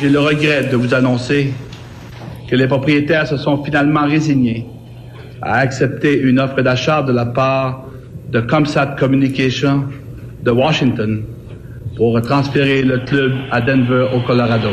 J'ai le regret de vous annoncer que les propriétaires se sont finalement résignés à accepter une offre d'achat de la part de Comsat Communication de Washington pour transférer le club à Denver au Colorado.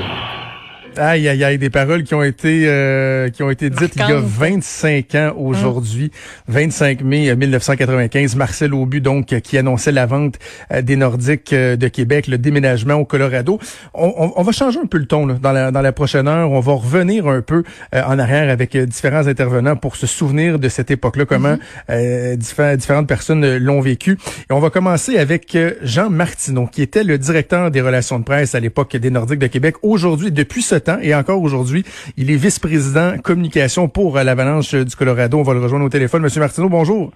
Aïe, aïe, aïe, des paroles qui ont été euh, qui ont été dites il y a 25 ans aujourd'hui, 25 mai 1995. Marcel Aubu, donc, qui annonçait la vente euh, des Nordiques euh, de Québec, le déménagement au Colorado. On, on, va changer un peu le ton là, dans, la, dans la prochaine heure. On va revenir un peu en arrière avec différents intervenants pour se souvenir de cette époque-là, comment mm-hmm. différentes personnes l'ont vécu. Et on va commencer avec Jean Martineau, qui était le directeur des relations de presse à l'époque des Nordiques de Québec. Aujourd'hui, depuis ce et encore aujourd'hui, il est vice-président communication pour euh, l'Avalanche du Colorado. On va le rejoindre au téléphone. Monsieur Martineau, bonjour.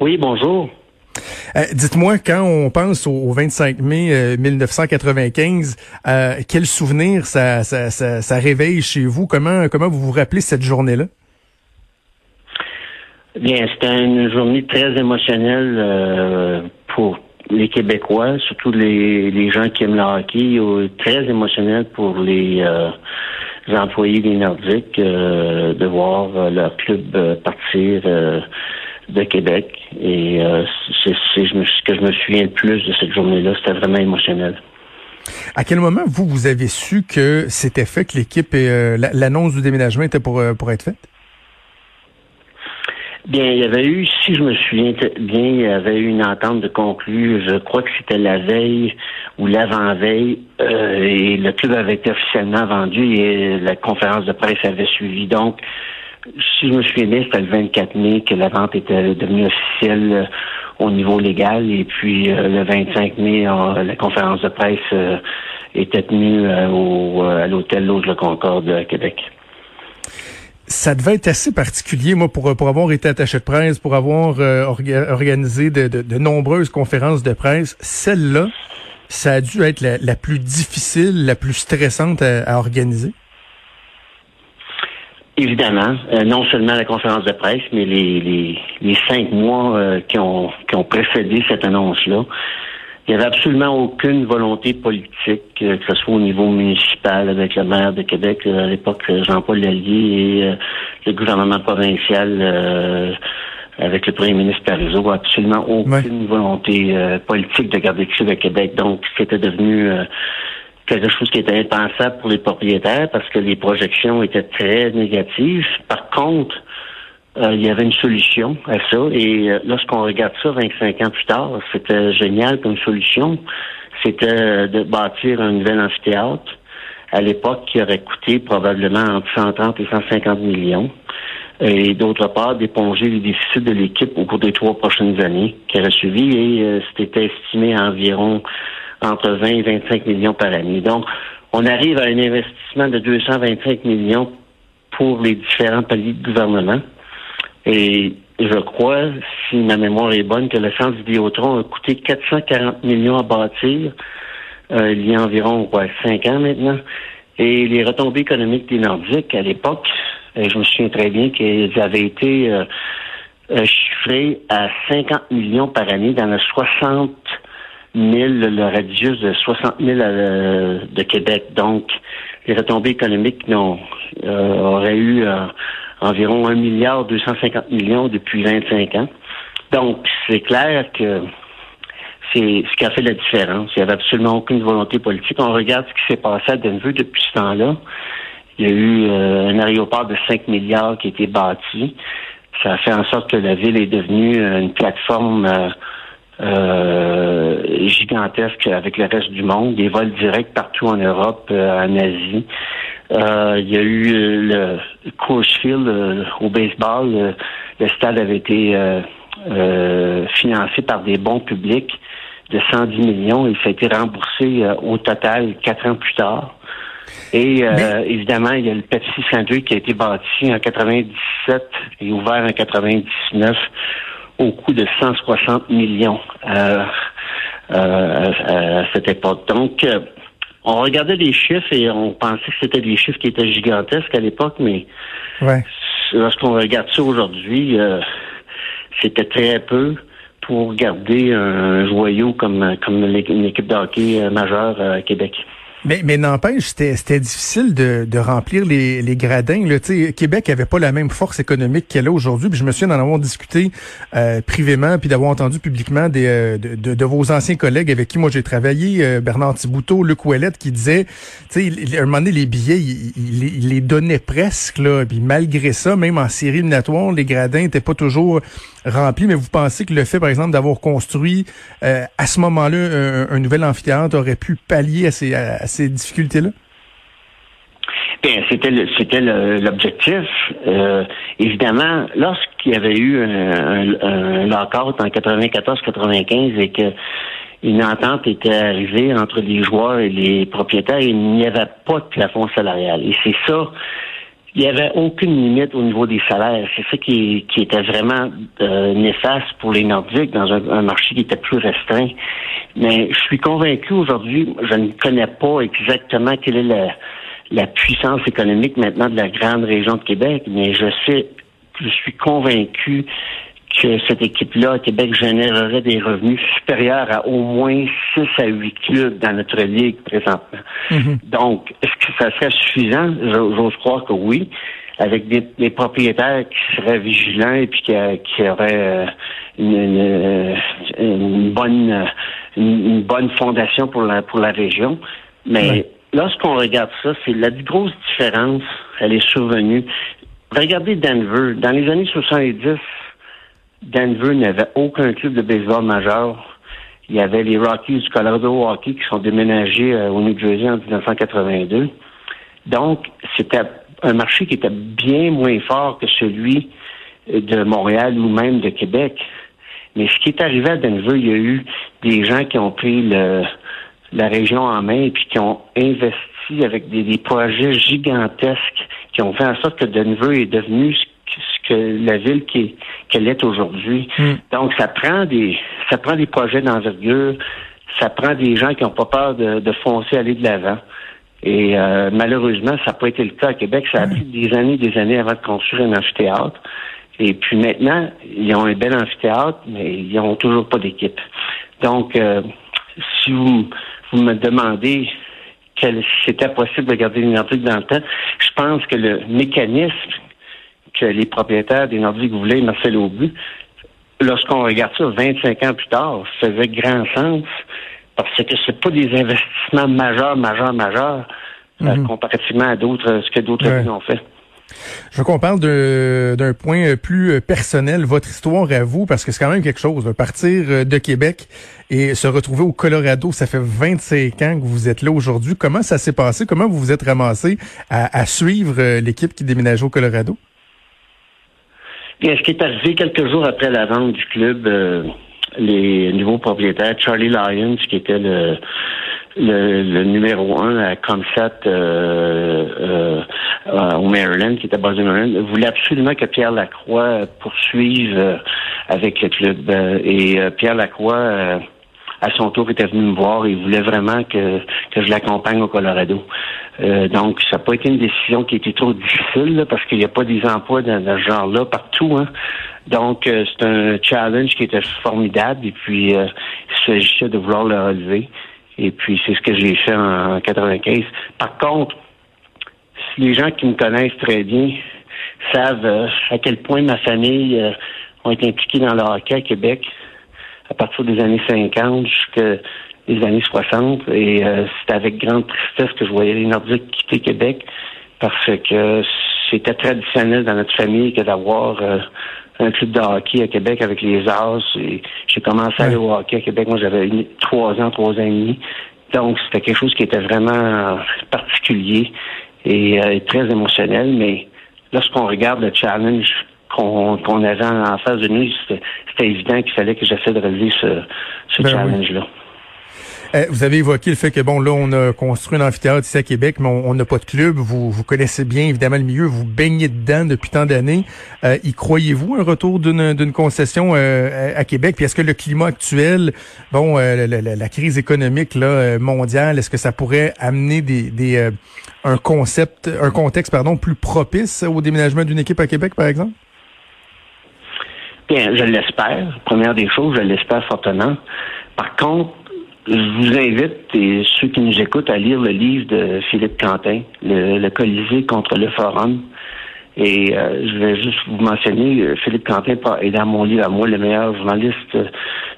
Oui, bonjour. Euh, dites-moi, quand on pense au, 25 mai 1995, euh, quel souvenir ça, ça, réveille chez vous? Comment, comment vous vous rappelez cette journée-là? Bien, c'était une journée très émotionnelle pour les Québécois, surtout les, les gens qui aiment le hockey, euh, très émotionnel pour les, euh, employés des Nordiques euh, de voir leur club partir de Québec. Et c'est ce que je me souviens le plus de cette journée-là. C'était vraiment émotionnel. À quel moment, vous, vous avez su que c'était fait, que l'équipe, l'annonce du déménagement était pour, pour être faite? Bien, il y avait eu, si je me souviens bien, il y avait eu une entente de conclure, je crois que c'était la veille ou l'avant-veille, euh, et le club avait été officiellement vendu et la conférence de presse avait suivi. Donc, si je me souviens bien, c'était le 24 mai que la vente était devenue officielle euh, au niveau légal, et puis euh, le 25 mai, la conférence de presse était tenue au, à l'hôtel L'Auge le Concorde à Québec ça devait être assez particulier, moi, pour, pour avoir été attaché de presse, pour avoir euh, organisé de, de, nombreuses conférences de presse. Celle-là, ça a dû être la, plus difficile, la plus stressante à, organiser. Évidemment, euh, non seulement la conférence de presse, mais les, les, les cinq mois euh, qui, ont, qui ont précédé cette annonce-là. Il n'y avait absolument aucune volonté politique, euh, que ce soit au niveau municipal avec le maire de Québec, euh, à l'époque Jean-Paul Lallier et euh, le gouvernement provincial avec le premier ministre Parizeau, absolument aucune volonté politique de garder le à Québec. Donc, c'était devenu quelque chose qui était impensable pour les propriétaires parce que les projections étaient très négatives. Par contre, euh, il y avait une solution à ça. Et euh, lorsqu'on regarde ça 25 ans plus tard, c'était génial comme solution. C'était euh, de bâtir un nouvel amphithéâtre à l'époque qui aurait coûté probablement entre 130 et 150 millions. Et d'autre part, d'éponger les déficits de l'équipe au cours des trois prochaines années qui auraient suivi. Et c'était estimé à environ entre 20 et 25 millions par année. Donc, on arrive à un investissement de 225 millions pour les différents paliers de gouvernement. Et je crois, si ma mémoire est bonne, que le centre Vidéotron a coûté 440 millions à bâtir euh, il y a environ ouais, 5 ans maintenant. Et les retombées économiques des Nordiques à l'époque, euh, je me souviens très bien qu'elles avaient été euh, chiffrées à 50 millions par année dans le 60 000, le radius de 60 000 de Québec. Donc, les retombées économiques non, auraient eu environ 1 milliard 250 millions depuis 25 ans. Donc, c'est clair que c'est ce qui a fait la différence. Il n'y avait absolument aucune volonté politique. On regarde ce qui s'est passé à Denver depuis ce temps-là. Il y a eu euh, un aéroport de 5 milliards qui a été bâti. Ça a fait en sorte que la ville est devenue une plateforme euh, gigantesque avec le reste du monde, des vols directs partout en Europe, euh, en Asie. Euh, il y a eu euh, le Coors Field euh, au baseball. le stade avait été financé par des bons publics de 110 millions et ça a été remboursé au total quatre ans plus tard. Et évidemment, il y a le Pepsi Saint-Louis qui a été bâti en 97 et ouvert en 99 au coût de 160 millions à cette époque. Donc, on regardait les chiffres et on pensait que c'était des chiffres qui étaient gigantesques à l'époque, mais lorsqu'on regarde ça aujourd'hui, euh, c'était très peu pour garder un joyau comme, comme une équipe de hockey euh, majeure à Québec. Mais, mais n'empêche, c'était difficile de, de remplir les, les gradins. Là. Québec avait pas la même force économique qu'elle a aujourd'hui. Je me souviens d'en avoir discuté euh, privément, puis d'avoir entendu publiquement des, euh, de, de, vos anciens collègues avec qui moi j'ai travaillé, euh, Bernard Thibouteau, Luc Ouellette, qui disait, tu sais, un moment donné, les billets, il, il, les donnait presque. Là, puis malgré ça, même en série éliminatoire, les gradins n'étaient pas toujours remplis. Mais vous pensez que le fait, par exemple, d'avoir construit à ce moment-là un, nouvel amphithéâtre aurait pu pallier à ces, à ces difficultés-là? Bien, c'était c'était l'objectif. Euh, évidemment, lorsqu'il y avait eu un, en 94-95 et que une entente était arrivée entre les joueurs et les propriétaires, il n'y avait pas de plafond salarial. Et c'est ça il n'y avait aucune limite au niveau des salaires. C'est ça qui, qui, était vraiment euh, néfaste pour les Nordiques dans un, marché qui était plus restreint. Mais je suis convaincu aujourd'hui, je ne connais pas exactement quelle est la, la puissance économique maintenant de la grande région de Québec, mais je sais, je suis convaincu que cette équipe-là Québec générerait des revenus supérieurs à au moins 6 à 8 clubs dans notre ligue présentement. Mhm. Donc, est-ce que ça serait suffisant? J'ose croire que oui, avec des, propriétaires qui seraient vigilants et puis qui, qui auraient euh, une, une, bonne une, bonne fondation pour la pour la région. Mais lorsqu'on regarde ça, c'est la grosse différence, elle est survenue. Regardez Denver. Dans les années 70, Denver n'avait aucun club de baseball majeur. Il y avait les Rockies du Colorado Hockey qui sont déménagés euh, au New Jersey en 1982. Donc, c'était un marché qui était bien moins fort que celui de Montréal ou même de Québec. Mais ce qui est arrivé à Denver, il y a eu des gens qui ont pris la région en main et puis qui ont investi avec des, projets gigantesques qui ont fait en sorte que Denver est devenu ce que la ville qui qu'elle est aujourd'hui. Hmm. Donc ça prend des ça prend des projets d'envergure, ça prend des gens qui n'ont pas peur de, de foncer aller de l'avant. Et euh, malheureusement, ça n'a pas été le cas à Québec. Ça a pris des années, des années avant de construire un amphithéâtre. Et puis maintenant, ils ont un bel amphithéâtre, mais ils n'ont toujours pas d'équipe. Donc, euh, si vous, vous me demandez si c'était possible de garder Nordiques dans le temps, je pense que le mécanisme que les propriétaires des Nordiques voulaient, Marcel Aubu, lorsqu'on regarde ça 25 ans plus tard, ça faisait grand sens parce que c'est pas des investissements majeurs, majeurs, majeurs, euh, mhm. comparativement à d'autres, ce que d'autres ont fait. Je veux qu'on parle d'un point plus personnel, votre histoire à vous, parce que c'est quand même quelque chose. Partir de Québec et se retrouver au Colorado, ça fait 25 ans que vous êtes là aujourd'hui. Comment ça s'est passé? Comment vous vous êtes ramassé à, suivre l'équipe qui déménageait au Colorado? Bien, ce qui est arrivé quelques jours après la vente du club, euh, les nouveaux propriétaires, Charlie Lyons, qui était le, le, numéro un à Comsat euh, euh, au Maryland, qui était basé au Maryland, voulait absolument que Pierre Lacroix poursuive euh, avec le club. et Pierre Lacroix à son tour était venu me voir et voulait vraiment que, que je l'accompagne au Colorado. donc, ça n'a pas été une décision qui était trop difficile parce qu'il n'y a pas des emplois de, ce genre-là partout. Hein. Donc, c'est un challenge qui était formidable et puis il s'agissait de vouloir le relever. Et puis, c'est ce que j'ai fait en, 95. Par contre, si les gens qui me connaissent très bien savent euh, à quel point ma famille euh, ont été impliqués dans le hockey à Québec à partir des années 50 jusqu'à les années 60. Et euh, c'est avec grande tristesse que je voyais les Nordiques quitter Québec parce que c'était traditionnel dans notre famille que d'avoir un club de hockey à Québec avec les As. J'ai commencé à aller au hockey à Québec, moi j'avais trois ans, trois ans et demi. Donc c'était quelque chose qui était vraiment particulier et euh, très émotionnel, mais lorsqu'on regarde le challenge qu'on avait en face de nous, c'était évident qu'il fallait que j'essaie de relever ce, ce ben challenge-là. Euh, vous avez évoqué le fait que bon là on a construit un amphithéâtre ici à Québec, mais on n'a pas de club. Vous vous connaissez bien évidemment le milieu, vous baignez dedans depuis tant d'années. Euh, y croyez-vous un retour d'une concession euh, à Québec? Puis est-ce que le climat actuel, bon la, la, crise économique là mondiale, est-ce que ça pourrait amener des, des un concept, un contexte pardon plus propice au déménagement d'une équipe à Québec par exemple? Je l'espère. Première des choses, je l'espère fortement. Par contre, je vous invite, et ceux qui nous écoutent, à lire le livre de Philippe Quentin, Le, Colisée contre le Forum. Et euh, je vais juste vous mentionner, euh, Philippe Quentin est dans mon livre à moi le meilleur journaliste euh,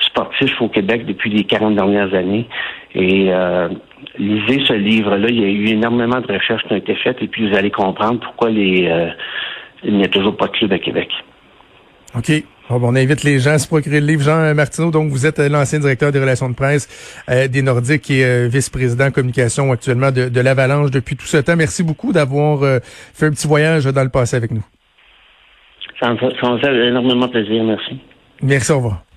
sportif au Québec depuis les 40 dernières années. Et lisez ce livre-là. Il y a eu énormément de recherches qui ont été faites et puis vous allez comprendre pourquoi les, il n'y a toujours pas de club à Québec. OK. On invite les gens à se procurer le livre. Jean Martineau, donc vous êtes l'ancien directeur des relations de presse euh, des Nordiques et euh, vice-président communication actuellement de, l'Avalanche depuis tout ce temps. Merci beaucoup d'avoir euh, fait un petit voyage dans le passé avec nous. Ça me fait énormément plaisir. Merci. Merci, au revoir.